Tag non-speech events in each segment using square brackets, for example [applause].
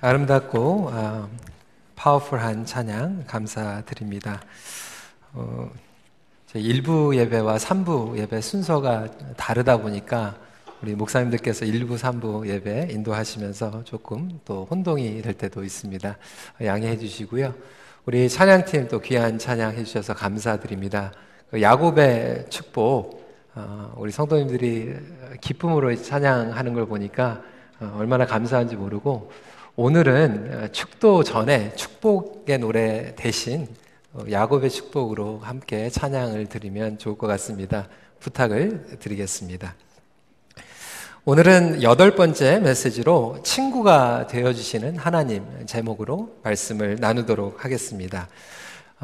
아름답고 아, 파워풀한 찬양 감사드립니다. 어, 1부 예배와 3부 예배 순서가 다르다 보니까 우리 목사님들께서 1부, 3부 예배 인도하시면서 조금 또 혼동이 될 때도 있습니다. 양해해 주시고요. 우리 찬양팀 또 귀한 찬양 해주셔서 감사드립니다. 그 야곱의 축복, 어, 우리 성도님들이 기쁨으로 찬양하는 걸 보니까 어, 얼마나 감사한지 모르고 오늘은 축도 전에 축복의 노래 대신 야곱의 축복으로 함께 찬양을 드리면 좋을 것 같습니다. 부탁을 드리겠습니다. 오늘은 여덟 번째 메시지로 친구가 되어주시는 하나님 제목으로 말씀을 나누도록 하겠습니다.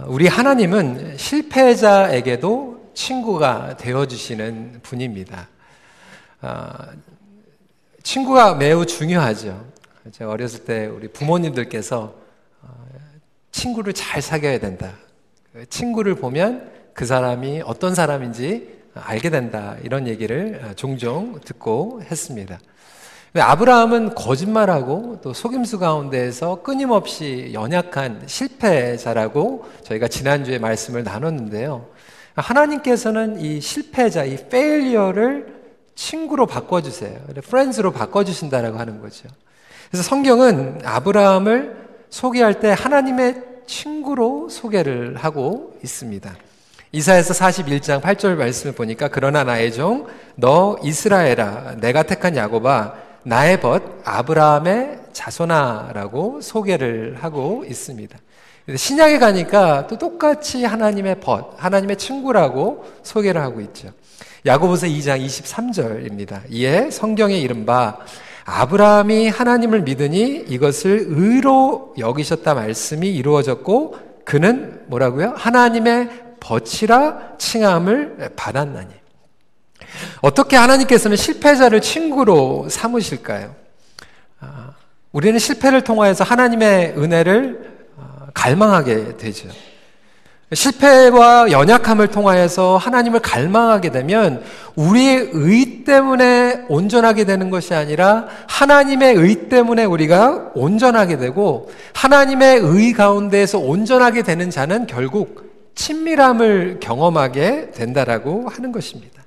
우리 하나님은 실패자에게도 친구가 되어주시는 분입니다. 아, 친구가 매우 중요하죠. 제가 어렸을 때 우리 부모님들께서 어, 친구를 잘 사귀어야 된다. 그 친구를 보면 그 사람이 어떤 사람인지 알게 된다. 이런 얘기를 어, 종종 듣고 했습니다. 아브라함은 거짓말하고 또 속임수 가운데에서 끊임없이 연약한 실패자라고 저희가 지난주에 말씀을 나눴는데요. 하나님께서는 이 실패자, 이 페일리어를 친구로 바꿔주세요. 프렌즈로 바꿔주신다라고 하는 거죠. 그래서 성경은 아브라함을 소개할 때 하나님의 친구로 소개를 하고 있습니다. 이사에서 41장 8절 말씀을 보니까 그러나 나의 종 너 이스라엘아 내가 택한 야곱아 나의 벗 아브라함의 자손아라고 소개를 하고 있습니다. 신약에 가니까 또 똑같이 하나님의 벗, 하나님의 친구라고 소개를 하고 있죠. 야고보서 2장 23절입니다. 이에 성경의 이른바 아브라함이 하나님을 믿으니 이것을 의로 여기셨다 말씀이 이루어졌고 그는 뭐라고요? 하나님의 벗이라 칭함을 받았나니. 어떻게 하나님께서는 실패자를 친구로 삼으실까요? 아, 우리는 실패를 통하여서 하나님의 은혜를 아, 갈망하게 되죠. 실패와 연약함을 통하여서 하나님을 갈망하게 되면 우리의 의 때문에 온전하게 되는 것이 아니라 하나님의 의 때문에 우리가 온전하게 되고 하나님의 의 가운데에서 온전하게 되는 자는 결국 친밀함을 경험하게 된다라고 하는 것입니다.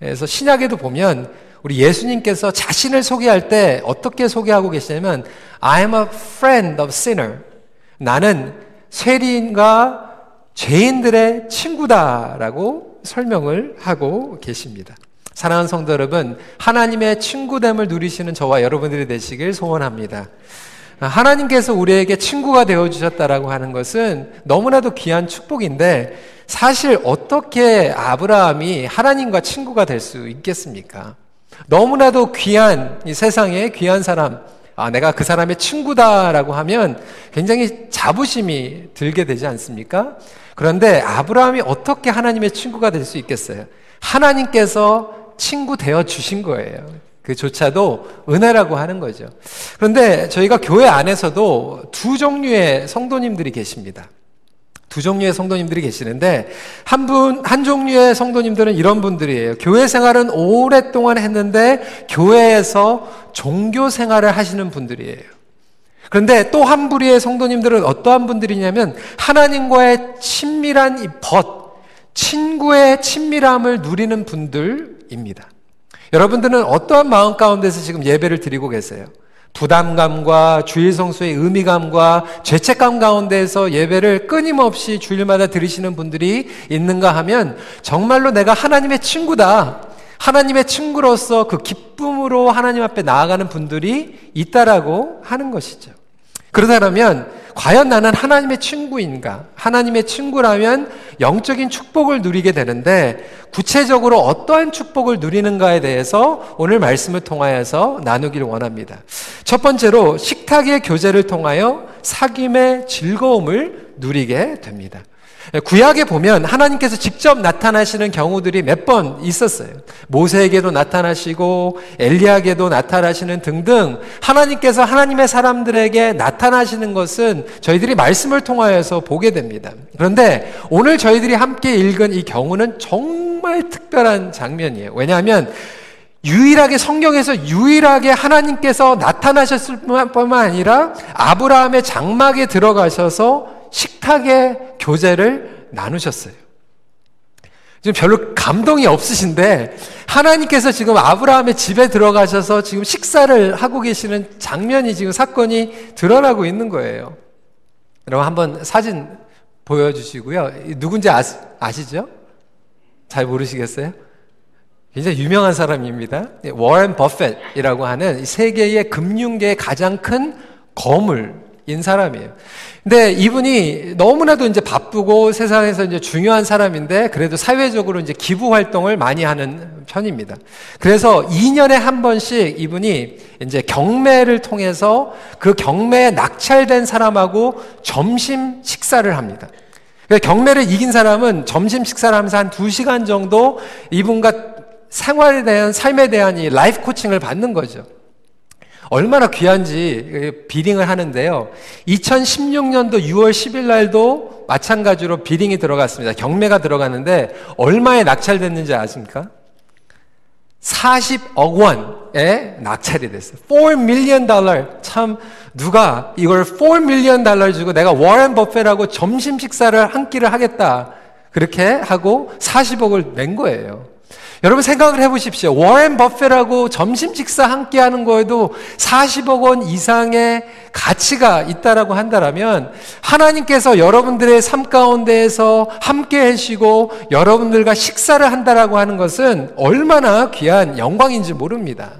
그래서 신약에도 보면 우리 예수님께서 자신을 소개할 때 어떻게 소개하고 계시냐면 I am a friend of sinner. 나는 세리인과 죄인들의 친구다라고 설명을 하고 계십니다. 사랑하는 성도 여러분, 하나님의 친구됨을 누리시는 저와 여러분들이 되시길 소원합니다. 하나님께서 우리에게 친구가 되어 주셨다라고 하는 것은 너무나도 귀한 축복인데 사실 어떻게 아브라함이 하나님과 친구가 될 수 있겠습니까? 너무나도 귀한 이 세상에 귀한 사람 아, 내가 그 사람의 친구다라고 하면 굉장히 자부심이 들게 되지 않습니까? 그런데 아브라함이 어떻게 하나님의 친구가 될 수 있겠어요? 하나님께서 친구 되어 주신 거예요. 그조차도 은혜라고 하는 거죠. 그런데 저희가 교회 안에서도 두 종류의 성도님들이 계십니다. 두 종류의 성도님들이 계시는데 한 분, 한 종류의 성도님들은 이런 분들이에요. 교회 생활은 오랫동안 했는데 교회에서 종교 생활을 하시는 분들이에요. 그런데 또 한 부류의 성도님들은 어떠한 분들이냐면 하나님과의 친밀한 이 벗, 친구의 친밀함을 누리는 분들입니다. 여러분들은 어떠한 마음 가운데서 지금 예배를 드리고 계세요? 부담감과 주일 성수의 의미감과 죄책감 가운데서 예배를 끊임없이 주일마다 들으시는 분들이 있는가 하면 정말로 내가 하나님의 친구다. 하나님의 친구로서 그 기쁨으로 하나님 앞에 나아가는 분들이 있다라고 하는 것이죠. 그러다면 과연 나는 하나님의 친구인가? 하나님의 친구라면 영적인 축복을 누리게 되는데 구체적으로 어떠한 축복을 누리는가에 대해서 오늘 말씀을 통하여서 나누기를 원합니다. 첫 번째로 식탁의 교제를 통하여 사귐의 즐거움을 누리게 됩니다. 구약에 보면 하나님께서 직접 나타나시는 경우들이 몇 번 있었어요. 모세에게도 나타나시고 엘리야에게도 나타나시는 등등 하나님께서 하나님의 사람들에게 나타나시는 것은 저희들이 말씀을 통하여서 보게 됩니다. 그런데 오늘 저희들이 함께 읽은 이 경우는 정말 특별한 장면이에요. 왜냐하면 유일하게 성경에서 유일하게 하나님께서 나타나셨을 뿐만 아니라 아브라함의 장막에 들어가셔서 식탁의 교제를 나누셨어요. 지금 별로 감동이 없으신데 하나님께서 지금 아브라함의 집에 들어가셔서 지금 식사를 하고 계시는 장면이 지금 사건이 드러나고 있는 거예요. 여러분 한번 사진 보여주시고요. 누군지 아, 아시죠? 잘 모르시겠어요? 굉장히 유명한 사람입니다. 워렌 버핏이라고 하는 세계의 금융계의 가장 큰 거물 인 사람이에요. 근데 이분이 너무나도 이제 바쁘고 세상에서 이제 중요한 사람인데 그래도 사회적으로 이제 기부 활동을 많이 하는 편입니다. 그래서 2년에 한 번씩 이분이 이제 경매를 통해서 그 경매에 낙찰된 사람하고 점심 식사를 합니다. 경매를 이긴 사람은 점심 식사를 하면서 한 2시간 정도 이분과 생활에 대한 삶에 대한 이 라이프 코칭을 받는 거죠. 얼마나 귀한지 비링을 하는데요. 2016년도 6월 10일 날도 마찬가지로 비링이 들어갔습니다. 경매가 들어갔는데 얼마에 낙찰됐는지 아십니까? 40억 원에 낙찰이 됐어요. 4 million 달러. 참 누가 이걸 4 million 달러 주고 내가 워렌 버페라고 점심 식사를 한 끼를 하겠다. 그렇게 하고 40억을 낸 거예요. 여러분 생각을 해보십시오. 워렌 버페라고 점심 식사 함께 하는 거에도 40억 원 이상의 가치가 있다라고 한다면 하나님께서 여러분들의 삶 가운데에서 함께 하시고 여러분들과 식사를 한다라고 하는 것은 얼마나 귀한 영광인지 모릅니다.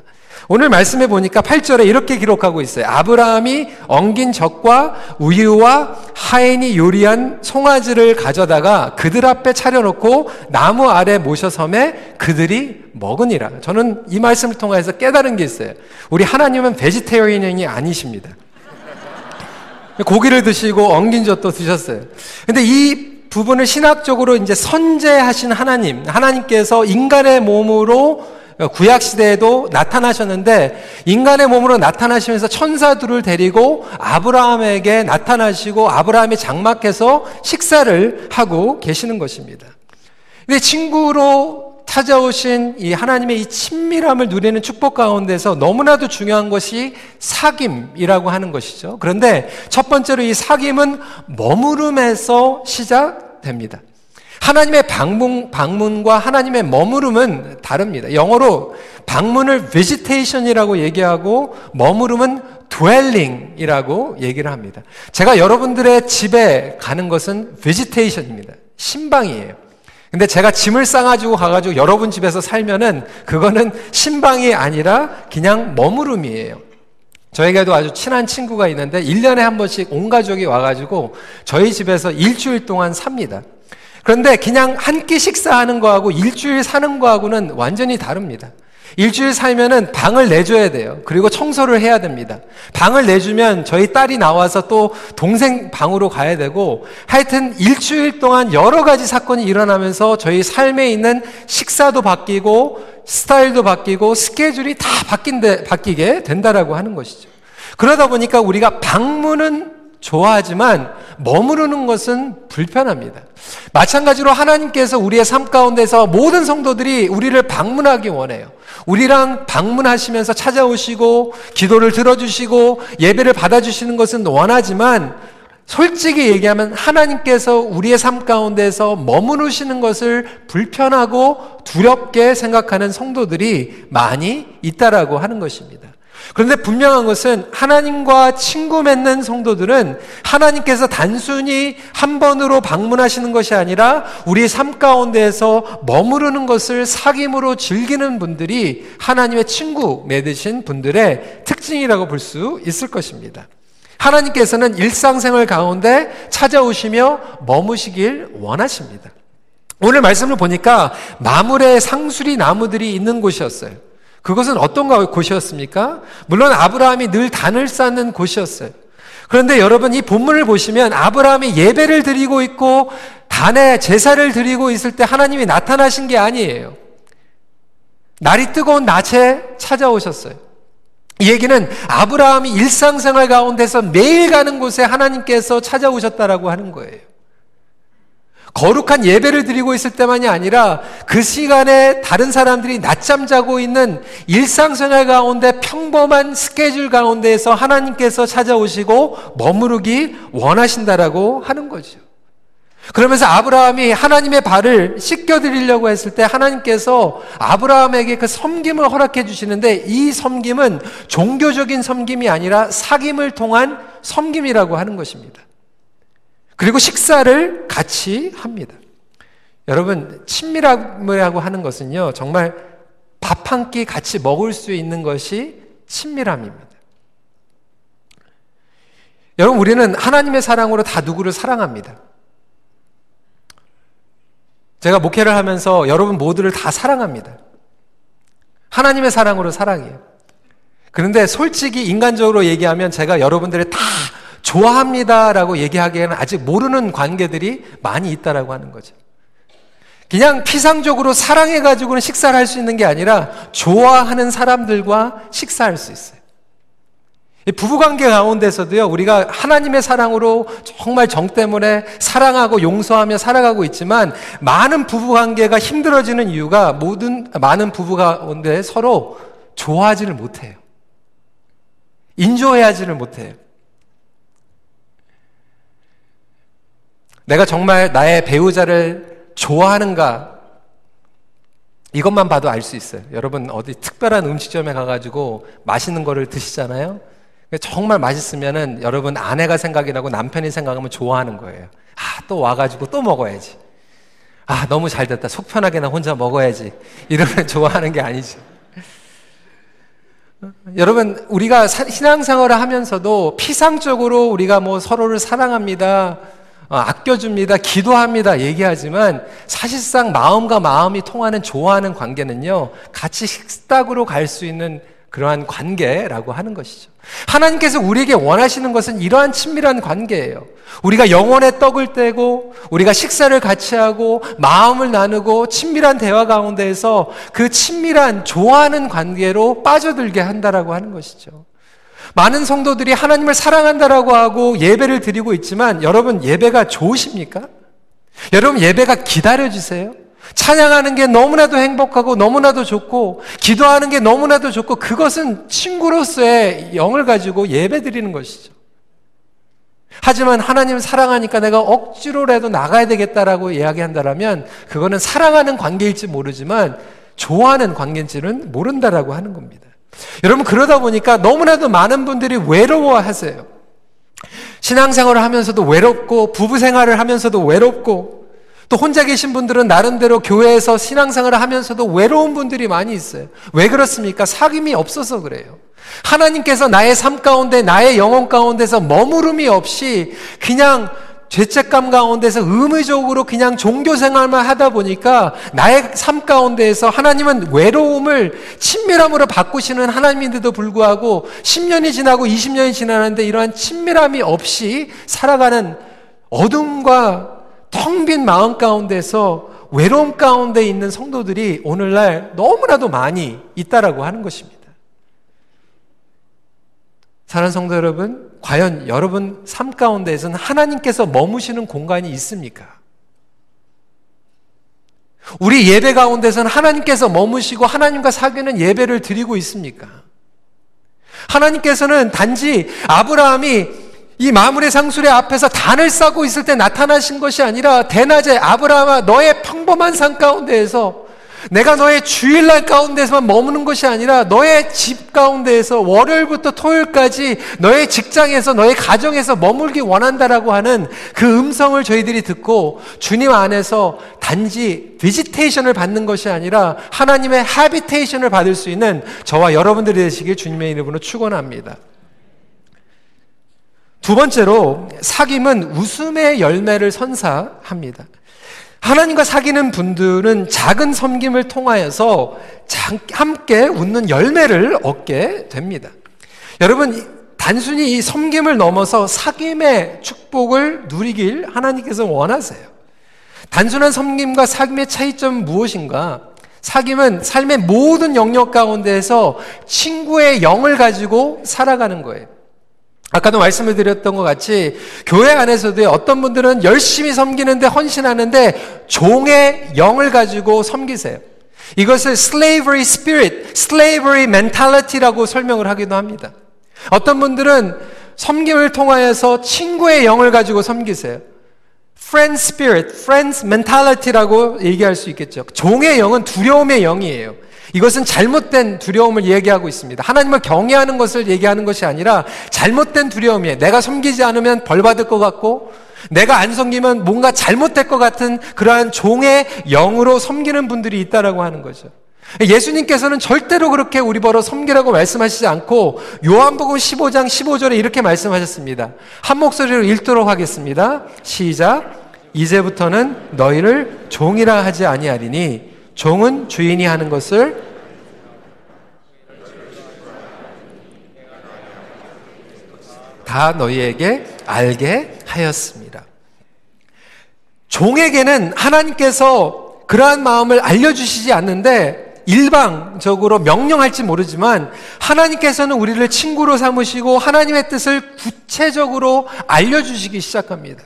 오늘 말씀해 보니까 8절에 이렇게 기록하고 있어요. 아브라함이 엉긴 젖과 우유와 하인이 요리한 송아지를 가져다가 그들 앞에 차려놓고 나무 아래 모셔섬에 그들이 먹으니라. 저는 이 말씀을 통해서 깨달은 게 있어요. 우리 하나님은 베지테리언이 아니십니다. 고기를 드시고 엉긴 젖도 드셨어요. 근데 이 부분을 신학적으로 이제 선제하신 하나님, 하나님께서 인간의 몸으로 구약 시대에도 나타나셨는데 인간의 몸으로 나타나시면서 천사들을 데리고 아브라함에게 나타나시고 아브라함이 장막해서 식사를 하고 계시는 것입니다. 근데 친구로 찾아오신 이 하나님의 이 친밀함을 누리는 축복 가운데서 너무나도 중요한 것이 사귐이라고 하는 것이죠. 그런데 첫 번째로 이 사귐은 머무름에서 시작됩니다. 하나님의 방문, 방문과 하나님의 머무름은 다릅니다. 영어로 방문을 visitation이라고 얘기하고 머무름은 dwelling이라고 얘기를 합니다. 제가 여러분들의 집에 가는 것은 visitation입니다. 신방이에요. 근데 제가 짐을 싸가지고 가가지고 여러분 집에서 살면은 그거는 신방이 아니라 그냥 머무름이에요. 저에게도 아주 친한 친구가 있는데 1년에 한 번씩 온 가족이 와가지고 저희 집에서 일주일 동안 삽니다. 그런데 그냥 한 끼 식사하는 거하고 일주일 사는 거하고는 완전히 다릅니다. 일주일 살면은 방을 내줘야 돼요. 그리고 청소를 해야 됩니다. 방을 내주면 저희 딸이 나와서 또 동생 방으로 가야 되고 하여튼 일주일 동안 여러 가지 사건이 일어나면서 저희 삶에 있는 식사도 바뀌고 스타일도 바뀌고 스케줄이 다 바뀐데, 바뀌게 된다라고 하는 것이죠. 그러다 보니까 우리가 방문은 좋아하지만 머무르는 것은 불편합니다. 마찬가지로 하나님께서 우리의 삶 가운데서 모든 성도들이 우리를 방문하기 원해요. 우리랑 방문하시면서 찾아오시고 기도를 들어주시고 예배를 받아주시는 것은 원하지만 솔직히 얘기하면 하나님께서 우리의 삶 가운데서 머무르시는 것을 불편하고 두렵게 생각하는 성도들이 많이 있다라고 하는 것입니다. 그런데 분명한 것은 하나님과 친구 맺는 성도들은 하나님께서 단순히 한 번으로 방문하시는 것이 아니라 우리 삶 가운데에서 머무르는 것을 사귐으로 즐기는 분들이 하나님의 친구 맺으신 분들의 특징이라고 볼 수 있을 것입니다. 하나님께서는 일상생활 가운데 찾아오시며 머무시길 원하십니다. 오늘 말씀을 보니까 마물의 상수리 나무들이 있는 곳이었어요. 그것은 어떤 곳이었습니까? 물론 아브라함이 늘 단을 쌓는 곳이었어요. 그런데 여러분 이 본문을 보시면 아브라함이 예배를 드리고 있고 단에 제사를 드리고 있을 때 하나님이 나타나신 게 아니에요. 날이 뜨거운 낮에 찾아오셨어요. 이 얘기는 아브라함이 일상생활 가운데서 매일 가는 곳에 하나님께서 찾아오셨다라고 하는 거예요. 거룩한 예배를 드리고 있을 때만이 아니라 그 시간에 다른 사람들이 낮잠 자고 있는 일상생활 가운데 평범한 스케줄 가운데에서 하나님께서 찾아오시고 머무르기 원하신다라고 하는 거죠. 그러면서 아브라함이 하나님의 발을 씻겨드리려고 했을 때 하나님께서 아브라함에게 그 섬김을 허락해 주시는데 이 섬김은 종교적인 섬김이 아니라 사귐을 통한 섬김이라고 하는 것입니다. 그리고 식사를 같이 합니다. 여러분, 친밀함이라고 하는 것은요, 정말 밥 한 끼 같이 먹을 수 있는 것이 친밀함입니다. 여러분, 우리는 하나님의 사랑으로 다 누구를 사랑합니다. 제가 목회를 하면서 여러분 모두를 다 사랑합니다. 하나님의 사랑으로 사랑해요. 그런데 솔직히 인간적으로 얘기하면 제가 여러분들을 다 좋아합니다라고 얘기하기에는 아직 모르는 관계들이 많이 있다라고 하는 거죠. 그냥 피상적으로 사랑해가지고는 식사를 할 수 있는 게 아니라 좋아하는 사람들과 식사할 수 있어요. 부부관계 가운데서도요, 우리가 하나님의 사랑으로 정말 정 때문에 사랑하고 용서하며 살아가고 있지만, 많은 부부관계가 힘들어지는 이유가 모든, 많은 부부 가운데 서로 좋아하지를 못해요. 인조해하지를 못해요. 내가 정말 나의 배우자를 좋아하는가? 이것만 봐도 알 수 있어요. 여러분 어디 특별한 음식점에 가가지고 맛있는 거를 드시잖아요. 정말 맛있으면은 여러분 아내가 생각이 나고 남편이 생각하면 좋아하는 거예요. 아, 또 와가지고 또 먹어야지. 아, 너무 잘 됐다. 속 편하게 나 혼자 먹어야지. 이러면 [laughs] 좋아하는 게 아니죠. 여러분, 우리가 신앙생활을 하면서도 피상적으로 우리가 뭐 서로를 사랑합니다. 어, 아껴줍니다. 기도합니다. 얘기하지만 사실상 마음과 마음이 통하는 좋아하는 관계는요, 같이 식탁으로 갈 수 있는 그러한 관계라고 하는 것이죠. 하나님께서 우리에게 원하시는 것은 이러한 친밀한 관계예요. 우리가 영혼의 떡을 떼고 우리가 식사를 같이 하고 마음을 나누고 친밀한 대화 가운데에서 그 친밀한 좋아하는 관계로 빠져들게 한다라고 하는 것이죠. 많은 성도들이 하나님을 사랑한다라고 하고 예배를 드리고 있지만 여러분 예배가 좋으십니까? 여러분 예배가 기다려주세요. 찬양하는 게 너무나도 행복하고 너무나도 좋고 기도하는 게 너무나도 좋고 그것은 친구로서의 영을 가지고 예배 드리는 것이죠. 하지만 하나님을 사랑하니까 내가 억지로라도 나가야 되겠다라고 이야기한다라면 그거는 사랑하는 관계일지 모르지만 좋아하는 관계인지는 모른다라고 하는 겁니다. 여러분 그러다 보니까 너무나도 많은 분들이 외로워하세요. 신앙생활을 하면서도 외롭고 부부 생활을 하면서도 외롭고 또 혼자 계신 분들은 나름대로 교회에서 신앙생활을 하면서도 외로운 분들이 많이 있어요. 왜 그렇습니까? 사귐이 없어서 그래요. 하나님께서 나의 삶 가운데, 나의 영혼 가운데서 머무름이 없이 그냥 죄책감 가운데서 의무적으로 그냥 종교 생활만 하다 보니까 나의 삶 가운데에서 하나님은 외로움을 친밀함으로 바꾸시는 하나님인데도 불구하고 10년이 지나고 20년이 지나는데 이러한 친밀함이 없이 살아가는 어둠과 텅 빈 마음 가운데서 외로움 가운데 있는 성도들이 오늘날 너무나도 많이 있다라고 하는 것입니다. 사랑하는 성도 여러분, 과연 여러분 삶 가운데에서는 하나님께서 머무시는 공간이 있습니까? 우리 예배 가운데서는 하나님께서 머무시고 하나님과 사귀는 예배를 드리고 있습니까? 하나님께서는 단지 아브라함이 이 마물의 상술의 앞에서 단을 싸고 있을 때 나타나신 것이 아니라 대낮에 아브라함아 너의 평범한 삶 가운데에서 내가 너의 주일날 가운데서만 머무는 것이 아니라 너의 집 가운데에서 월요일부터 토요일까지 너의 직장에서 너의 가정에서 머물기 원한다라고 하는 그 음성을 저희들이 듣고 주님 안에서 단지 비지테이션을 받는 것이 아니라 하나님의 하비테이션을 받을 수 있는 저와 여러분들이 되시길 주님의 이름으로 축원합니다. 두 번째로 사귐은 웃음의 열매를 선사합니다. 하나님과 사귀는 분들은 작은 섬김을 통하여서 함께 웃는 열매를 얻게 됩니다. 여러분, 단순히 이 섬김을 넘어서 사귐의 축복을 누리길 하나님께서 원하세요. 단순한 섬김과 사귐의 차이점은 무엇인가? 사귐은 삶의 모든 영역 가운데에서 친구의 영을 가지고 살아가는 거예요. 아까도 말씀을 드렸던 것 같이 교회 안에서도 어떤 분들은 열심히 섬기는데 헌신하는데 종의 영을 가지고 섬기세요. 이것을 slavery spirit, slavery mentality라고 설명을 하기도 합니다. 어떤 분들은 섬김을 통하여서 친구의 영을 가지고 섬기세요. friend spirit, friends mentality라고 얘기할 수 있겠죠. 종의 영은 두려움의 영이에요. 이것은 잘못된 두려움을 얘기하고 있습니다. 하나님을 경외하는 것을 얘기하는 것이 아니라 잘못된 두려움이에요. 내가 섬기지 않으면 벌 받을 것 같고 내가 안 섬기면 뭔가 잘못될 것 같은 그러한 종의 영으로 섬기는 분들이 있다라고 하는 거죠. 예수님께서는 절대로 그렇게 우리 벌어 섬기라고 말씀하시지 않고 요한복음 15장 15절에 이렇게 말씀하셨습니다. 한 목소리로 읽도록 하겠습니다. 시작. 이제부터는 너희를 종이라 하지 아니하리니 종은 주인이 하는 것을 다 너희에게 알게 하였습니다. 종에게는 하나님께서 그러한 마음을 알려주시지 않는데 일방적으로 명령할지 모르지만 하나님께서는 우리를 친구로 삼으시고 하나님의 뜻을 구체적으로 알려주시기 시작합니다.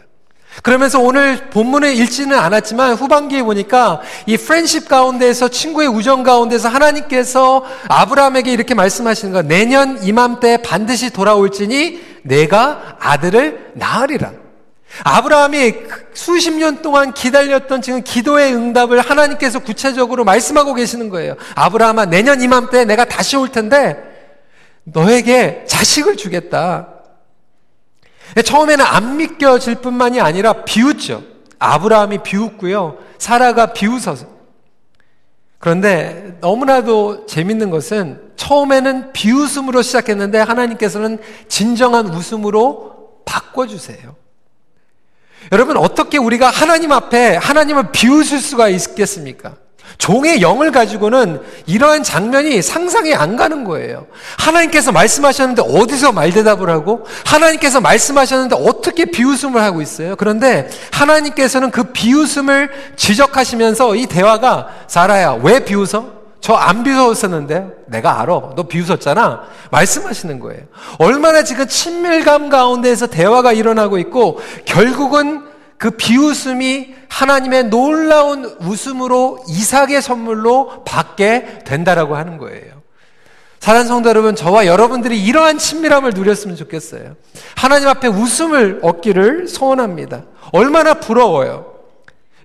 그러면서 오늘 본문에 읽지는 않았지만 후반기에 보니까 이 프렌십 가운데에서 친구의 우정 가운데서 하나님께서 아브라함에게 이렇게 말씀하시는 거 내년 이맘때 반드시 돌아올지니 내가 아들을 낳으리라. 아브라함이 수십 년 동안 기다렸던 지금 기도의 응답을 하나님께서 구체적으로 말씀하고 계시는 거예요. 아브라함아 내년 이맘때 내가 다시 올 텐데 너에게 자식을 주겠다. 처음에는 안 믿겨질 뿐만이 아니라 비웃죠. 아브라함이 비웃고요. 사라가 비웃어서. 그런데 너무나도 재밌는 것은 처음에는 비웃음으로 시작했는데 하나님께서는 진정한 웃음으로 바꿔주세요. 여러분, 어떻게 우리가 하나님 앞에 하나님을 비웃을 수가 있겠습니까? 종의 영을 가지고는 이러한 장면이 상상이 안 가는 거예요. 하나님께서 말씀하셨는데 어디서 말대답을 하고 하나님께서 말씀하셨는데 어떻게 비웃음을 하고 있어요? 그런데 하나님께서는 그 비웃음을 지적하시면서 이 대화가 사라야 왜 비웃어? 저 안 비웃었는데 내가 알아. 너 비웃었잖아. 말씀하시는 거예요. 얼마나 지금 친밀감 가운데에서 대화가 일어나고 있고 결국은 그 비웃음이 하나님의 놀라운 웃음으로 이삭의 선물로 받게 된다라고 하는 거예요. 사랑 성도 여러분, 저와 여러분들이 이러한 친밀함을 누렸으면 좋겠어요. 하나님 앞에 웃음을 얻기를 소원합니다. 얼마나 부러워요.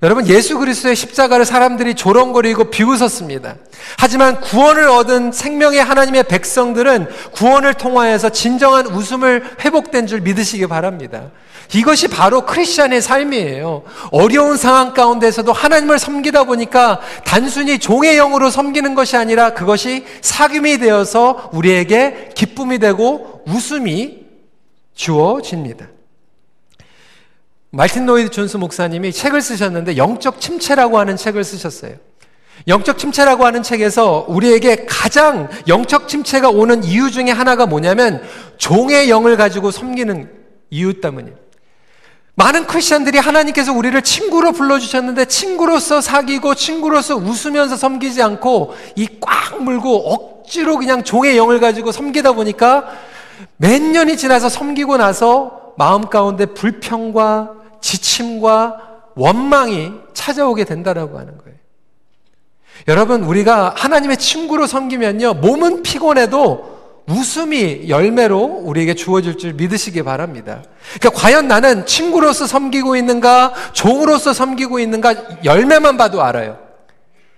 여러분 예수 그리스도의 십자가를 사람들이 조롱거리고 비웃었습니다. 하지만 구원을 얻은 생명의 하나님의 백성들은 구원을 통하여서 진정한 웃음을 회복된 줄 믿으시기 바랍니다. 이것이 바로 크리스천의 삶이에요. 어려운 상황 가운데서도 하나님을 섬기다 보니까 단순히 종의 영으로 섬기는 것이 아니라 그것이 사귐이 되어서 우리에게 기쁨이 되고 웃음이 주어집니다. 마틴 로이드 존스 목사님이 책을 쓰셨는데 영적 침체라고 하는 책을 쓰셨어요. 영적 침체라고 하는 책에서 우리에게 가장 영적 침체가 오는 이유 중에 하나가 뭐냐면 종의 영을 가지고 섬기는 이유 때문이에요. 많은 크리스천들이 하나님께서 우리를 친구로 불러주셨는데 친구로서 사귀고 친구로서 웃으면서 섬기지 않고 이 꽉 물고 억지로 그냥 종의 영을 가지고 섬기다 보니까 몇 년이 지나서 섬기고 나서 마음 가운데 불평과 지침과 원망이 찾아오게 된다라고 하는 거예요. 여러분, 우리가 하나님의 친구로 섬기면요, 몸은 피곤해도 웃음이 열매로 우리에게 주어질 줄 믿으시기 바랍니다. 그러니까 과연 나는 친구로서 섬기고 있는가, 종으로서 섬기고 있는가, 열매만 봐도 알아요.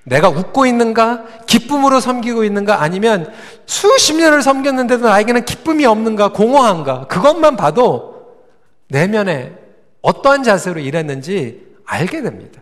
내가 웃고 있는가, 기쁨으로 섬기고 있는가, 아니면 수십 년을 섬겼는데도 나에게는 기쁨이 없는가, 공허한가, 그것만 봐도 내면에 어떠한 자세로 일했는지 알게 됩니다.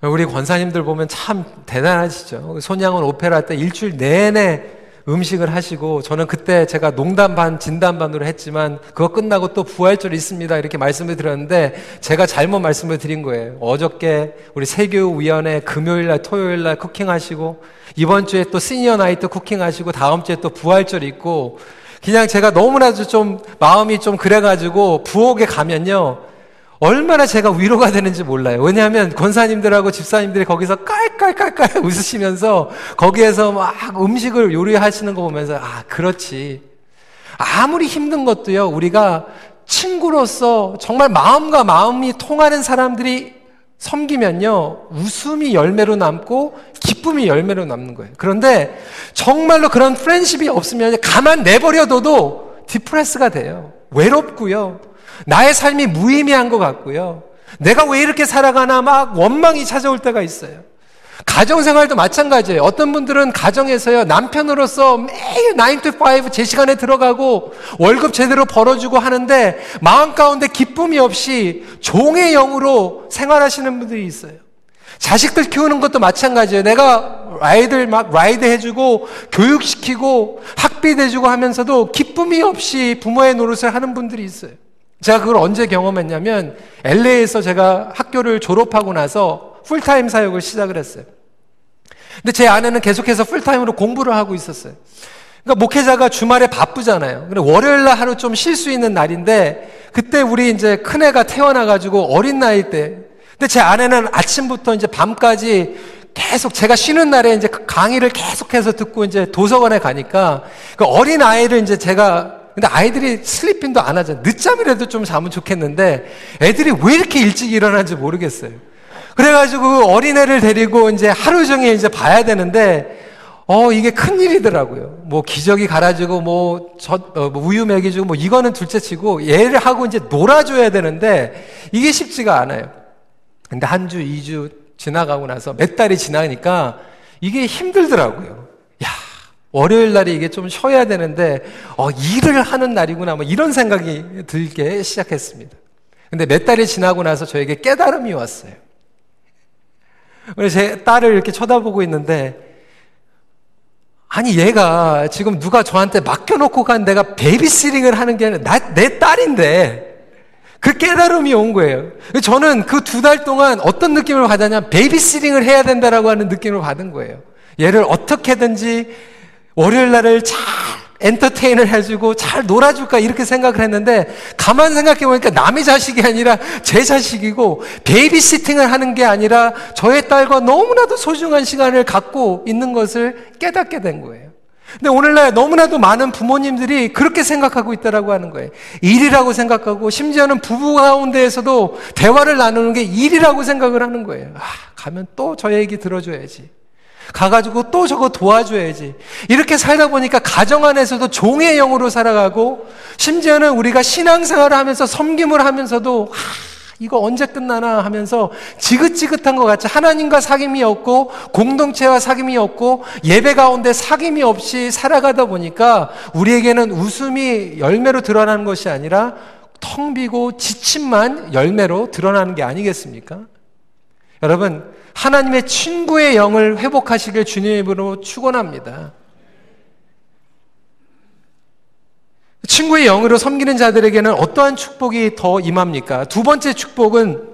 우리 권사님들 보면 참 대단하시죠. 손양은 오페라 때 일주일 내내 음식을 하시고 저는 그때 제가 농담 반 진담 반으로 했지만 그거 끝나고 또 부활절 있습니다 이렇게 말씀을 드렸는데 제가 잘못 말씀을 드린 거예요. 어저께 우리 세교위원회 금요일 날 토요일 날 쿠킹 하시고 이번 주에 또 시니어 나이트 쿠킹 하시고 다음 주에 또 부활절 있고 그냥 제가 너무나도 좀 마음이 좀 그래가지고 부엌에 가면요. 얼마나 제가 위로가 되는지 몰라요. 왜냐하면 권사님들하고 집사님들이 거기서 깔깔깔깔 [laughs] 웃으시면서 거기에서 막 음식을 요리하시는 거 보면서 아, 그렇지. 아무리 힘든 것도요, 우리가 친구로서 정말 마음과 마음이 통하는 사람들이 섬기면요, 웃음이 열매로 남고 기쁨이 열매로 남는 거예요. 그런데 정말로 그런 프렌십이 없으면 가만 내버려둬도 디프레스가 돼요. 외롭고요. 나의 삶이 무의미한 것 같고요. 내가 왜 이렇게 살아가나 막 원망이 찾아올 때가 있어요. 가정생활도 마찬가지예요. 어떤 분들은 가정에서요, 남편으로서 매일 9 to 5제 시간에 들어가고 월급 제대로 벌어주고 하는데 마음 가운데 기쁨이 없이 종의 영으로 생활하시는 분들이 있어요. 자식들 키우는 것도 마찬가지예요. 내가 아이들 막 ride 해주고 교육시키고 학비 대주고 하면서도 기쁨이 없이 부모의 노릇을 하는 분들이 있어요. 제가 그걸 언제 경험했냐면 LA에서 제가 학교를 졸업하고 나서 풀타임 사역을 시작을 했어요. 근데 제 아내는 계속해서 풀타임으로 공부를 하고 있었어요. 그러니까 목회자가 주말에 바쁘잖아요. 그래 월요일 날 하루 좀 쉴 수 있는 날인데 그때 우리 이제 큰애가 태어나 가지고 어린 나이 때. 근데 제 아내는 아침부터 이제 밤까지 계속 제가 쉬는 날에 이제 강의를 계속해서 듣고 이제 도서관에 가니까 그 어린 아이를 이제 제가 근데 아이들이 슬리핑도 안 하잖아요. 늦잠이라도 좀 자면 좋겠는데 애들이 왜 이렇게 일찍 일어나는지 모르겠어요. 그래가지고 어린애를 데리고 이제 하루 종일 이제 봐야 되는데 어, 이게 큰일이더라고요. 뭐, 기저귀 갈아주고, 뭐, 저, 어, 뭐 우유 먹여주고, 뭐, 이거는 둘째 치고, 얘를 하고 이제 놀아줘야 되는데, 이게 쉽지가 않아요. 근데 한 주, 이 주 지나가고 나서 몇 달이 지나니까, 이게 힘들더라고요. 야 월요일 날에 이게 좀 쉬어야 되는데, 어, 일을 하는 날이구나, 뭐, 이런 생각이 들게 시작했습니다. 근데 몇 달이 지나고 나서 저에게 깨달음이 왔어요. 그래서 제 딸을 이렇게 쳐다보고 있는데, 아니, 얘가 지금 누가 저한테 맡겨놓고 간 내가 베이비시링을 하는 게 아니라 나, 내 딸인데, 그 깨달음이 온 거예요. 저는 그 두 달 동안 어떤 느낌을 받았냐, babysitting을 해야 된다라고 하는 느낌을 받은 거예요. 얘를 어떻게든지 월요일 날을 잘 entertain을 해주고 잘 놀아줄까 이렇게 생각을 했는데 가만 생각해 보니까 남의 자식이 아니라 제 자식이고 babysitting을 하는 게 아니라 저의 딸과 너무나도 소중한 시간을 갖고 있는 것을 깨닫게 된 거예요. 근데 오늘날 너무나도 많은 부모님들이 그렇게 생각하고 있다라고 하는 거예요. 일이라고 생각하고 심지어는 부부 가운데에서도 대화를 나누는 게 일이라고 생각을 하는 거예요. 아, 가면 또 저 얘기 들어줘야지. 가가지고 또 저거 도와줘야지. 이렇게 살다 보니까 가정 안에서도 종의 영으로 살아가고, 심지어는 우리가 신앙생활을 하면서 섬김을 하면서도, 하, 이거 언제 끝나나 하면서 지긋지긋한 것 같이 하나님과 사귐이 없고, 공동체와 사귐이 없고, 예배 가운데 사귐이 없이 살아가다 보니까 우리에게는 웃음이 열매로 드러나는 것이 아니라 텅 비고 지침만 열매로 드러나는 게 아니겠습니까? 여러분, 하나님의 친구의 영을 회복하시길 주님으로 축원합니다. 친구의 영으로 섬기는 자들에게는 어떠한 축복이 더 임합니까? 두 번째 축복은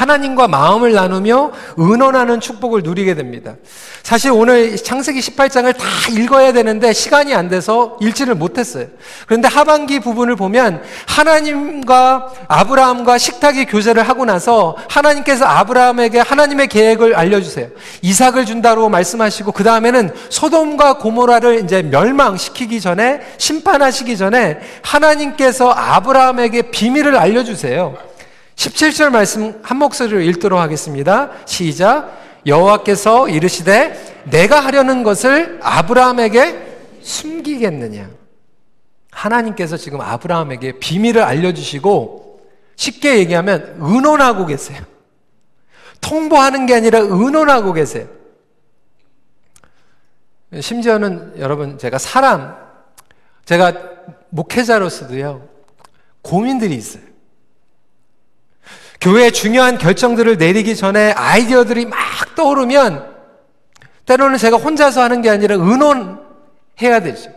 하나님과 마음을 나누며 은원하는 축복을 누리게 됩니다. 사실 오늘 창세기 18장을 다 읽어야 되는데 시간이 안 돼서 읽지를 못했어요. 그런데 하반기 부분을 보면 하나님과 아브라함과 식탁의 교제를 하고 나서 하나님께서 아브라함에게 하나님의 계획을 알려주세요. 이삭을 준다고 말씀하시고 그 다음에는 소돔과 고모라를 이제 멸망시키기 전에 심판하시기 전에 하나님께서 아브라함에게 비밀을 알려주세요. 17절 말씀 한 목소리로 읽도록 하겠습니다. 시작. 여호와께서 이르시되 내가 하려는 것을 아브라함에게 숨기겠느냐? 하나님께서 지금 아브라함에게 비밀을 알려주시고 쉽게 얘기하면 의논하고 계세요. 통보하는 게 아니라 의논하고 계세요. 심지어는 여러분 제가 사람 제가 목회자로서도요 고민들이 있어요. 교회의 중요한 결정들을 내리기 전에 아이디어들이 막 떠오르면 때로는 제가 혼자서 하는 게 아니라 의논해야 되죠.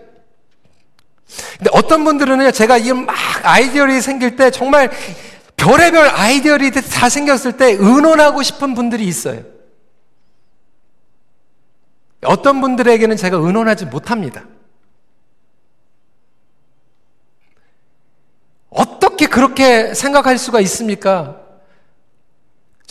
근데 어떤 분들은요, 제가 이 막 아이디어들이 생길 때 정말 별의별 아이디어들이 다 생겼을 때 의논하고 싶은 분들이 있어요. 어떤 분들에게는 제가 의논하지 못합니다. 어떻게 그렇게 생각할 수가 있습니까?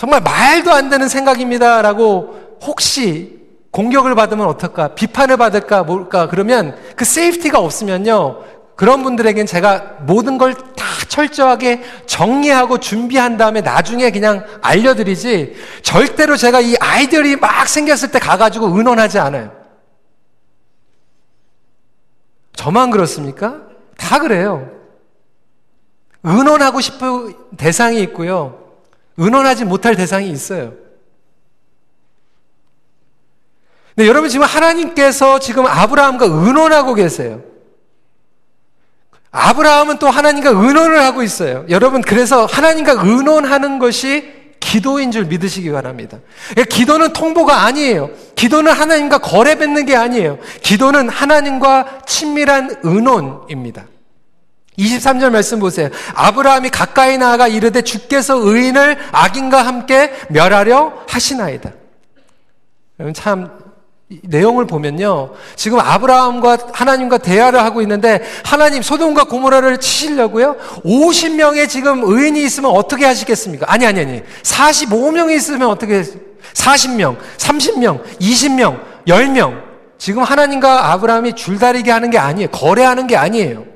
정말 말도 안 되는 생각입니다 라고 혹시 공격을 받으면 어떨까? 비판을 받을까? 뭘까? 그러면 그 세이프티가 없으면요. 그런 분들에겐 제가 모든 걸 다 철저하게 정리하고 준비한 다음에 나중에 그냥 알려드리지 절대로 제가 이 아이디어이 막 생겼을 때 가가지고 의논하지 않아요. 저만 그렇습니까? 다 그래요. 의논하고 싶은 대상이 있고요. 의논하지 못할 대상이 있어요. 근데 여러분 지금 하나님께서 지금 아브라함과 의논하고 계세요. 아브라함은 또 하나님과 의논을 하고 있어요. 여러분, 그래서 하나님과 의논하는 것이 기도인 줄 믿으시기 바랍니다. 그러니까 기도는 통보가 아니에요. 기도는 하나님과 거래 맺는 게 아니에요. 기도는 하나님과 친밀한 의논입니다. 23절 말씀 보세요. 아브라함이 가까이 나아가 이르되 주께서 의인을 악인과 함께 멸하려 하시나이다. 참 내용을 보면요. 지금 아브라함과 하나님과 대화를 하고 있는데 하나님 소돔과 고모라를 치시려고요. 50명의 지금 의인이 있으면 어떻게 하시겠습니까? 아니 아니 아니. 45명이 있으면 어떻게 40명, 30명, 20명, 10명. 지금 하나님과 아브라함이 줄다리기 하는 게 아니에요. 거래하는 게 아니에요.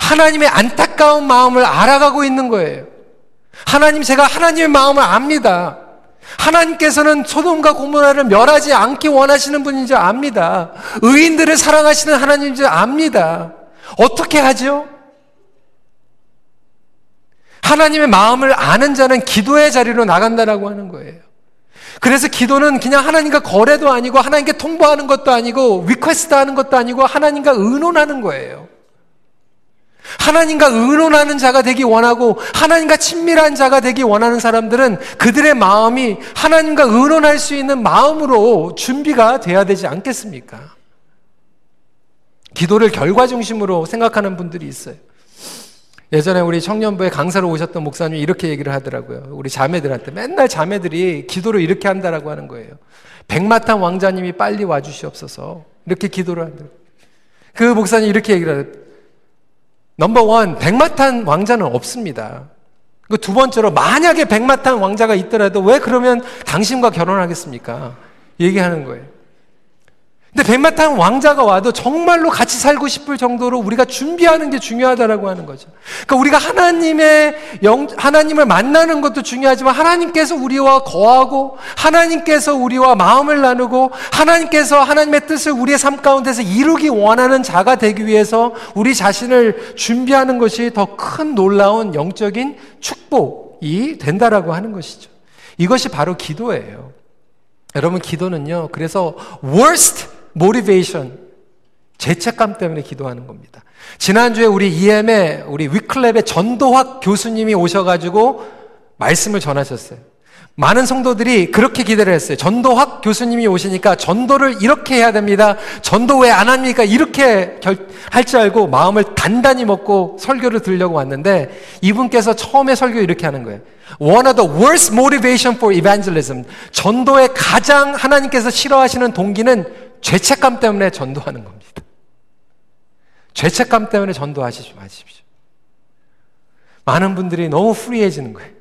하나님의 안타까운 마음을 알아가고 있는 거예요. 하나님 제가 하나님의 마음을 압니다. 하나님께서는 소돔과 고모라를 멸하지 않기 원하시는 분인 줄 압니다. 의인들을 사랑하시는 하나님인 줄 압니다. 어떻게 하죠? 하나님의 마음을 아는 자는 기도의 자리로 나간다라고 하는 거예요. 그래서 기도는 그냥 하나님과 거래도 아니고 하나님께 통보하는 것도 아니고 request 하는 것도 아니고 하나님과 의논하는 거예요. 하나님과 의논하는 자가 되기 원하고 하나님과 친밀한 자가 되기 원하는 사람들은 그들의 마음이 하나님과 의논할 수 있는 마음으로 준비가 돼야 되지 않겠습니까? 기도를 결과 중심으로 생각하는 분들이 있어요. 예전에 우리 청년부에 강사로 오셨던 목사님이 이렇게 얘기를 하더라고요. 우리 자매들한테 맨날 자매들이 기도를 이렇게 한다라고 하는 거예요. 백마탄 왕자님이 빨리 와주시옵소서. 이렇게 기도를 한다. 그 목사님이 이렇게 얘기를 해요 number one, 백마탄 왕자는 없습니다. 그두 번째로, 만약에 백마탄 왕자가 있더라도 왜 그러면 당신과 결혼하겠습니까? 얘기하는 거예요. 근데 백마탄 왕자가 와도 정말로 같이 살고 싶을 정도로 우리가 준비하는 게 중요하다라고 하는 거죠. 그러니까 우리가 하나님의 영, 하나님을 만나는 것도 중요하지만 하나님께서 우리와 거하고 하나님께서 우리와 마음을 나누고 하나님께서 하나님의 뜻을 우리의 삶 가운데서 이루기 원하는 자가 되기 위해서 우리 자신을 준비하는 것이 더 큰 놀라운 영적인 축복이 된다라고 하는 것이죠. 이것이 바로 기도예요. 여러분 기도는요. 그래서 worst motivation 죄책감 때문에 기도하는 겁니다. 지난주에 우리 EM의 우리 위클랩의 전도학 교수님이 오셔가지고 말씀을 전하셨어요. 많은 성도들이 그렇게 기대를 했어요. 전도학 교수님이 오시니까 전도를 이렇게 해야 됩니다. 전도 왜 안 합니까? 이렇게 할 줄 알고 마음을 단단히 먹고 설교를 들으려고 왔는데 이분께서 처음에 설교 이렇게 하는 거예요. One of the worst motivation for evangelism. 전도의 가장 하나님께서 싫어하시는 동기는 죄책감 때문에 전도하는 겁니다. 죄책감 때문에 전도하시지 마십시오. 많은 분들이 너무 프리해지는 거예요.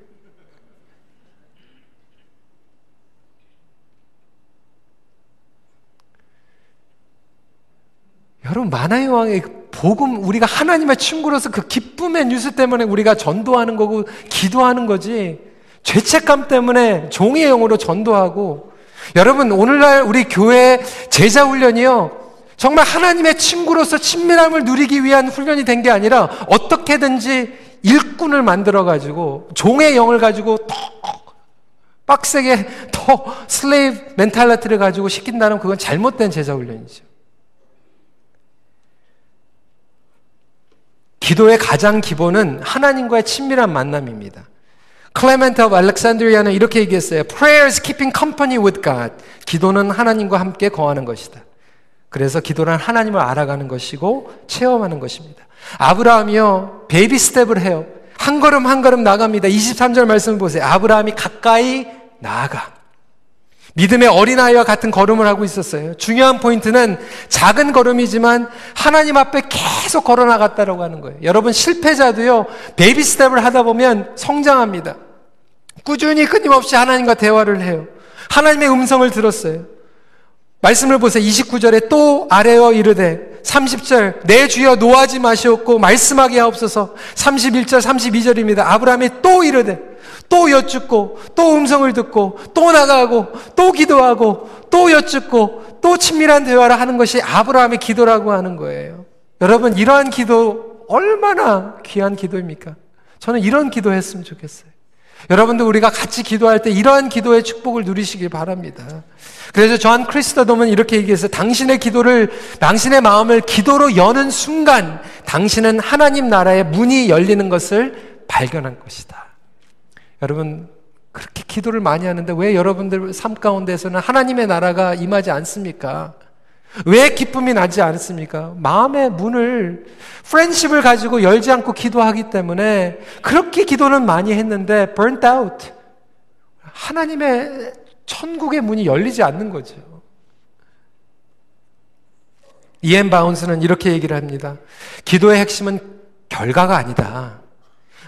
여러분 만왕의 왕의 복음 우리가 하나님의 친구로서 그 기쁨의 뉴스 때문에 우리가 전도하는 거고 기도하는 거지 죄책감 때문에 종의 영으로 전도하고 여러분 오늘날 우리 교회 제자 훈련이요 정말 하나님의 친구로서 친밀함을 누리기 위한 훈련이 된 게 아니라 어떻게든지 일꾼을 만들어 가지고 종의 영을 가지고 더 빡세게 더 slave mentality를 가지고 시킨다는 그건 잘못된 제자 훈련이죠. 기도의 가장 기본은 하나님과의 친밀한 만남입니다. Clement of Alexandria는 이렇게 얘기했어요. Prayer is keeping company with God. 기도는 하나님과 함께 거하는 것이다. 그래서 기도는 하나님을 알아가는 것이고 체험하는 것입니다. 아브라함이요. baby step을 해요. 한 걸음 한 걸음 나갑니다. 23절 말씀 보세요. 아브라함이 가까이 나아가. 믿음의 어린아이와 같은 걸음을 하고 있었어요. 중요한 포인트는 작은 걸음이지만 하나님 앞에 계속 걸어 나갔다라고 하는 거예요. 여러분 실패자도요. baby step을 하다 보면 성장합니다. 꾸준히 끊임없이 하나님과 대화를 해요. 하나님의 음성을 들었어요. 말씀을 보세요. 29절에 또 아뢰어 이르되 30절, 내 주여 노하지 마시옵고 말씀하게 하옵소서. 31절, 32절입니다. 아브라함이 또 이르되, 또 여쭙고, 또 음성을 듣고, 또 나가고, 또 기도하고, 또 여쭙고, 또 친밀한 대화를 하는 것이 아브라함의 기도라고 하는 거예요. 여러분, 이러한 기도 얼마나 귀한 기도입니까? 저는 이런 기도 했으면 좋겠어요. 여러분들 우리가 같이 기도할 때 이러한 기도의 축복을 누리시길 바랍니다. 그래서 저한 크리스토돔은 이렇게 얘기했어요. 당신의 기도를, 당신의 마음을 기도로 여는 순간 당신은 하나님 나라의 문이 열리는 것을 발견한 것이다. 여러분, 그렇게 기도를 많이 하는데 왜 여러분들 삶 가운데서는 하나님의 나라가 임하지 않습니까? 왜 기쁨이 나지 않습니까? 마음의 문을, 프렌십을 가지고 열지 않고 기도하기 때문에 그렇게 기도는 많이 했는데, burnt out. 하나님의 천국의 문이 열리지 않는 거죠. 이엔 바운스는 이렇게 얘기를 합니다. 기도의 핵심은 결과가 아니다.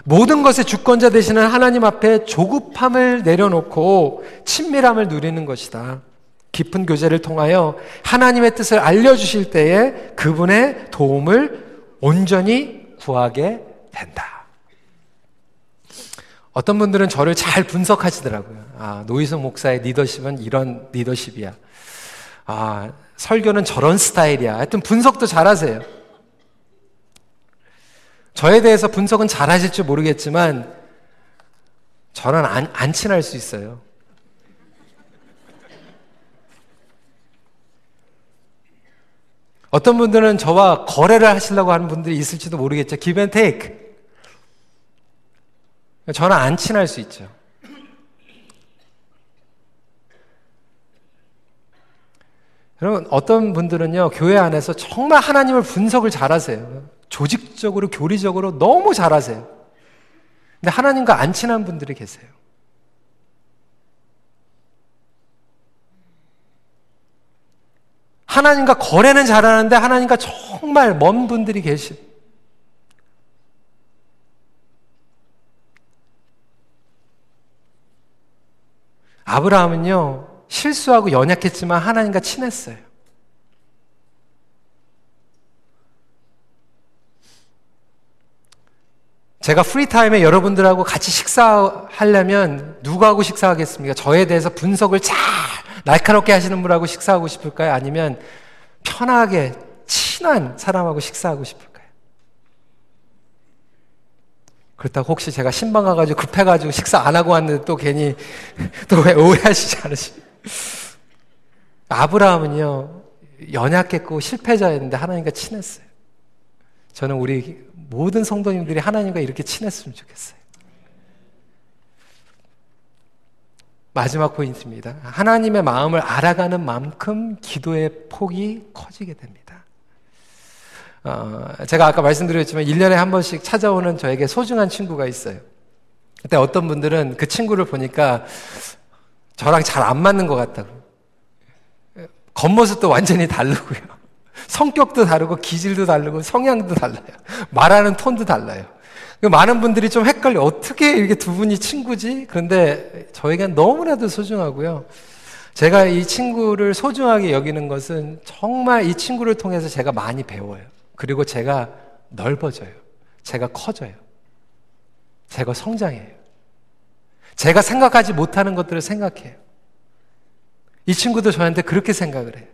모든 것의 주권자 되시는 하나님 앞에 조급함을 내려놓고 친밀함을 누리는 것이다. 깊은 교제를 통하여 하나님의 뜻을 알려주실 때에 그분의 도움을 온전히 구하게 된다. 어떤 분들은 저를 잘 분석하시더라고요. 아, 노희성 목사의 리더십은 이런 리더십이야. 아, 설교는 저런 스타일이야. 하여튼 분석도 잘 하세요. 저에 대해서 분석은 잘 하실 줄 모르겠지만, 저는 안, 안 친할 수 있어요. 어떤 분들은 저와 거래를 하시려고 하는 분들이 있을지도 모르겠죠. Give and take. 저는 안 친할 수 있죠. 여러분, 어떤 분들은요, 교회 안에서 정말 하나님을 분석을 잘 하세요. 조직적으로, 교리적으로 너무 잘 하세요. 근데 하나님과 안 친한 분들이 계세요. 하나님과 거래는 잘하는데 하나님과 정말 먼 분들이 계시. 아브라함은요, 실수하고 연약했지만 하나님과 친했어요. 제가 프리타임에 여러분들하고 같이 식사하려면 누구하고 식사하겠습니까? 저에 대해서 분석을 잘 날카롭게 하시는 분하고 식사하고 싶을까요? 아니면 편하게 친한 사람하고 식사하고 싶을까요? 그렇다고 혹시 제가 신방 가가지고 급해가지고 식사 안 하고 왔는데 또 괜히 [laughs] 또 왜 오해하시지 않으시? 아브라함은요 연약했고 실패자였는데 하나님과 친했어요. 저는 우리 모든 성도님들이 하나님과 이렇게 친했으면 좋겠어요. 마지막 포인트입니다. 하나님의 마음을 알아가는 만큼 기도의 폭이 커지게 됩니다. 어, 제가 아까 말씀드렸지만 1년에 한 번씩 찾아오는 저에게 소중한 친구가 있어요. 그때 어떤 분들은 그 친구를 보니까 저랑 잘 안 맞는 것 같다고. 겉모습도 완전히 다르고요. [laughs] 성격도 다르고 기질도 다르고 성향도 달라요. 말하는 톤도 달라요. 그 많은 분들이 좀 헷갈려. 어떻게 이렇게 두 분이 친구지? 그런데 저에겐 너무나도 소중하고요. 제가 이 친구를 소중하게 여기는 것은 정말 이 친구를 통해서 제가 많이 배워요. 그리고 제가 넓어져요. 제가 커져요. 제가 성장해요. 제가 생각하지 못하는 것들을 생각해요. 이 친구도 저한테 그렇게 생각을 해요.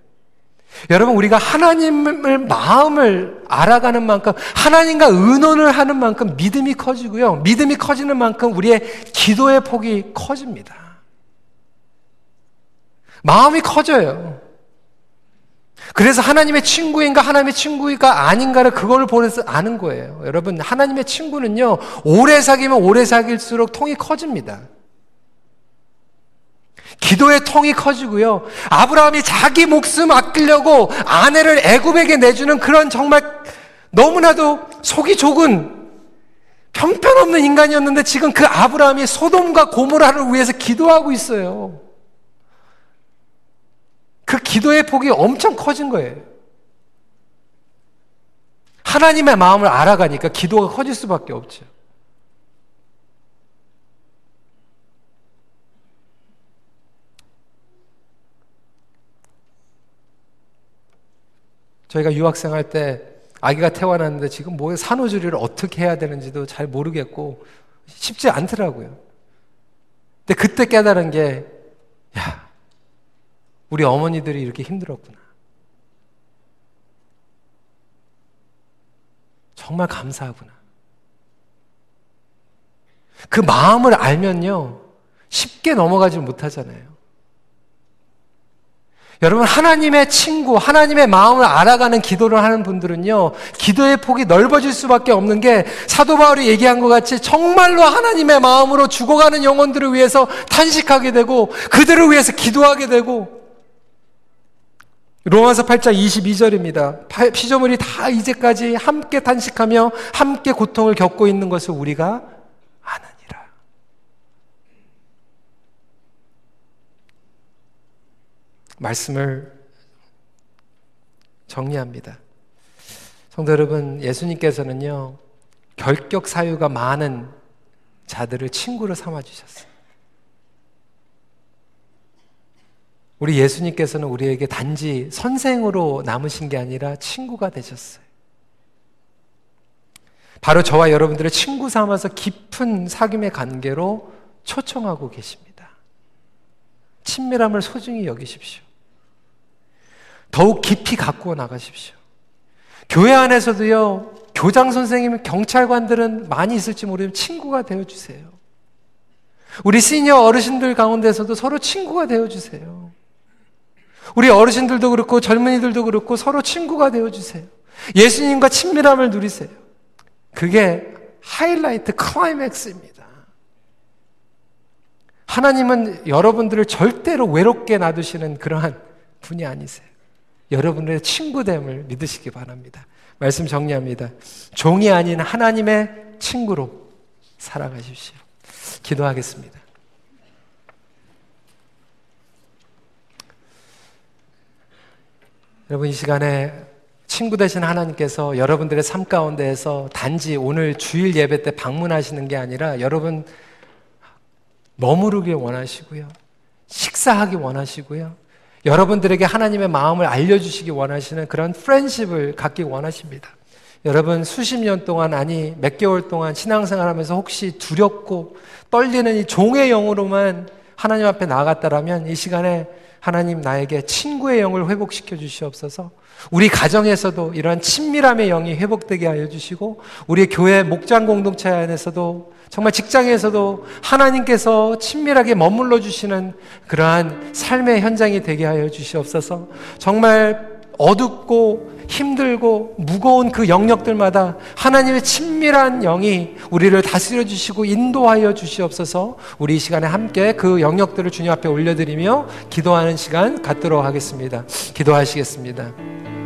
여러분, 우리가 하나님을 마음을 알아가는 만큼, 하나님과 의논을 하는 만큼 믿음이 커지고요. 믿음이 커지는 만큼 우리의 기도의 폭이 커집니다. 마음이 커져요. 그래서 하나님의 친구인가 하나님의 친구가 아닌가를 그걸 보내서 아는 거예요. 여러분, 하나님의 친구는요, 오래 사귀면 오래 사귈수록 통이 커집니다. 기도의 통이 커지고요. 아브라함이 자기 목숨 아끼려고 아내를 애굽에게 내주는 그런 정말 너무나도 속이 좁은 형편없는 인간이었는데 지금 그 아브라함이 소돔과 고모라를 위해서 기도하고 있어요. 그 기도의 폭이 엄청 커진 거예요. 하나님의 마음을 알아가니까 기도가 커질 수밖에 없죠. 저희가 유학생 할 때 아기가 태어났는데 지금 뭐 산후조리를 어떻게 해야 되는지도 잘 모르겠고 쉽지 않더라고요. 근데 그때 깨달은 게, 야, 우리 어머니들이 이렇게 힘들었구나. 정말 감사하구나. 그 마음을 알면요, 쉽게 넘어가지 못하잖아요. 여러분, 하나님의 친구, 하나님의 마음을 알아가는 기도를 하는 분들은요, 기도의 폭이 넓어질 수밖에 없는 게 사도 바울이 얘기한 것 같이 정말로 하나님의 마음으로 죽어가는 영혼들을 위해서 탄식하게 되고, 그들을 위해서 기도하게 되고, 로마서 8장 22절입니다. 피조물이 다 이제까지 함께 탄식하며 함께 고통을 겪고 있는 것을 우리가 말씀을 정리합니다. 성도 여러분, 예수님께서는요, 결격 사유가 많은 자들을 친구로 삼아 주셨어요. 우리 예수님께서는 우리에게 단지 선생으로 남으신 게 아니라 친구가 되셨어요. 바로 저와 여러분들의 친구 삼아서 깊은 사귐의 관계로 초청하고 계십니다. 친밀함을 소중히 여기십시오. 더욱 깊이 갖고 나가십시오. 교회 안에서도요, 교장 선생님, 경찰관들은 많이 있을지 모르지만 친구가 되어주세요. 우리 시니어 어르신들 가운데서도 서로 친구가 되어주세요. 우리 어르신들도 그렇고 젊은이들도 그렇고 서로 친구가 되어주세요. 예수님과 친밀함을 누리세요. 그게 하이라이트 클라이맥스입니다. 하나님은 여러분들을 절대로 외롭게 놔두시는 그러한 분이 아니세요. 여러분의 친구됨을 믿으시기 바랍니다. 말씀 정리합니다. 종이 아닌 하나님의 친구로 살아가십시오. 기도하겠습니다. 여러분 이 시간에 친구 되신 하나님께서 여러분들의 삶 가운데에서 단지 오늘 주일 예배 때 방문하시는 게 아니라 여러분 머무르길 원하시고요. 식사하기 원하시고요. 여러분들에게 하나님의 마음을 알려주시기 원하시는 그런 프렌십을 갖기 원하십니다. 여러분 수십 년 동안 아니 몇 개월 동안 신앙생활하면서 혹시 두렵고 떨리는 이 종의 영으로만 하나님 앞에 나갔다라면 이 시간에 하나님 나에게 친구의 영을 회복시켜 주시옵소서. 우리 가정에서도 이러한 친밀함의 영이 회복되게 하여 주시고 우리 교회 목장 공동체 안에서도 정말 직장에서도 하나님께서 친밀하게 머물러 주시는 그러한 삶의 현장이 되게 하여 주시옵소서. 정말 어둡고 힘들고 무거운 그 영역들마다 하나님의 친밀한 영이 우리를 다스려 주시고 인도하여 주시옵소서 우리 이 시간에 함께 그 영역들을 주님 앞에 올려드리며 기도하는 시간 갖도록 하겠습니다. 기도하시겠습니다.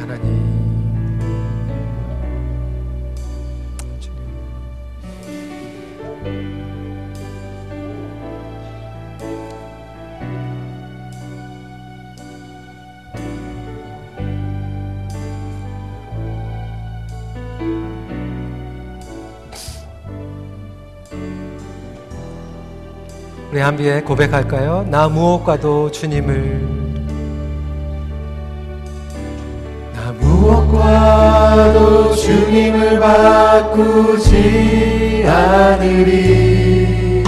하나님 우리 함께 고백할까요? 나 무엇과도 주님을 무엇과도 주님을 바꾸지 않으리.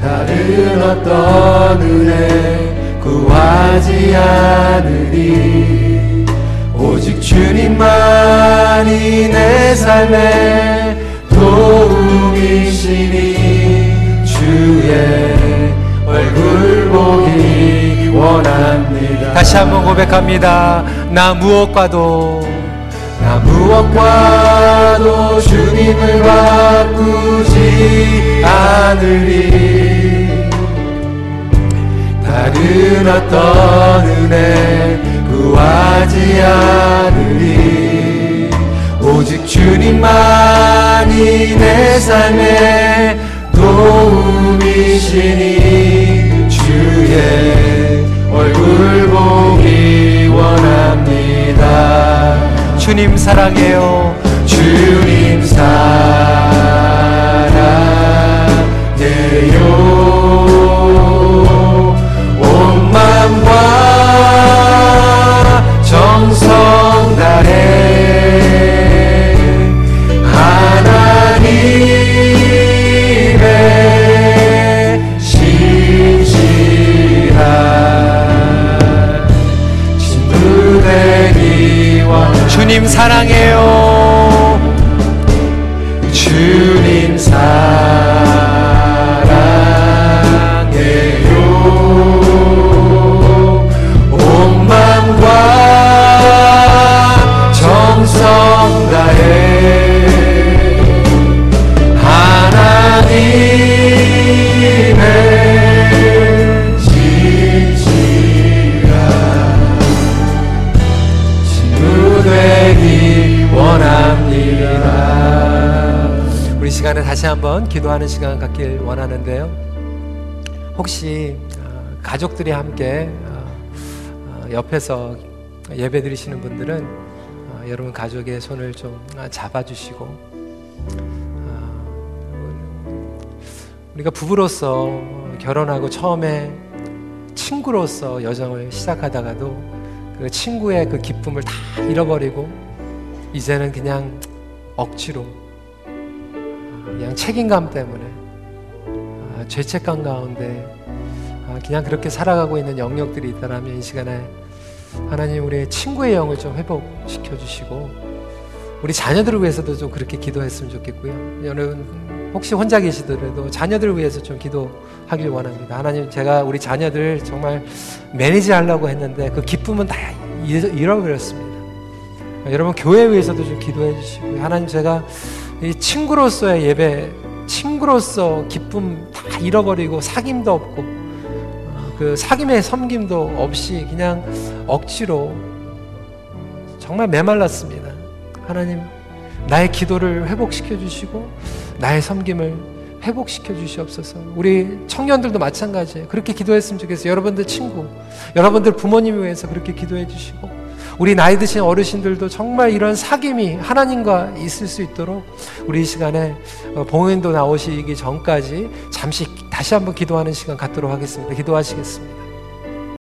다른 어떤 은혜 구하지 않으리. 오직 주님만이 내 삶의 도움이시니 주의 얼굴 보기 원합니다. 다시 한번 고백합니다. 나 무엇과도 나 무엇과도 주님을 바꾸지 않으리 다른 어떤 은혜 구하지 않으리 오직 주님만이 내 삶의 도움이시니 주의 얼굴 보기 원합니다. 주님 사랑해요. 주 가족들이 함께 어, 옆에서 예배 드리시는 분들은 여러분 가족의 손을 좀 잡아주시고 우리가 부부로서 결혼하고 처음에 친구로서 여정을 시작하다가도 그 친구의 그 기쁨을 다 잃어버리고 이제는 그냥 억지로 그냥 책임감 때문에 아, 죄책감 가운데 아, 그냥 그렇게 살아가고 있는 영역들이 있다면 이 시간에 하나님 우리의 친구의 영을 좀 회복시켜 주시고 우리 자녀들을 위해서도 좀 그렇게 기도했으면 좋겠고요. 여러분 혹시 혼자 계시더라도 자녀들을 위해서 좀 기도하길 원합니다. 하나님 제가 우리 자녀들 정말 매니지 하려고 했는데 그 기쁨은 다 잃어버렸습니다. 여러분 교회에 위해서도 좀 기도해 주시고 하나님 제가 이 친구로서의 예배, 친구로서 기쁨 다 잃어버리고 사귐도 없고 어, 그 사귐의 섬김도 없이 그냥 억지로 정말 메말랐습니다. 하나님 나의 기도를 회복시켜 주시고 나의 섬김을 회복시켜 주시옵소서. 우리 청년들도 마찬가지예요. 그렇게 기도했으면 좋겠어요. 여러분들 친구, 여러분들 부모님 위해서 그렇게 기도해 주시고 우리 나이 드신 어르신들도 정말 이런 사귐이 하나님과 있을 수 있도록 우리 이 시간에 어, 봉인도 나오시기 전까지 잠시 다시 한번 기도하는 시간 갖도록 하겠습니다. 기도하시겠습니다.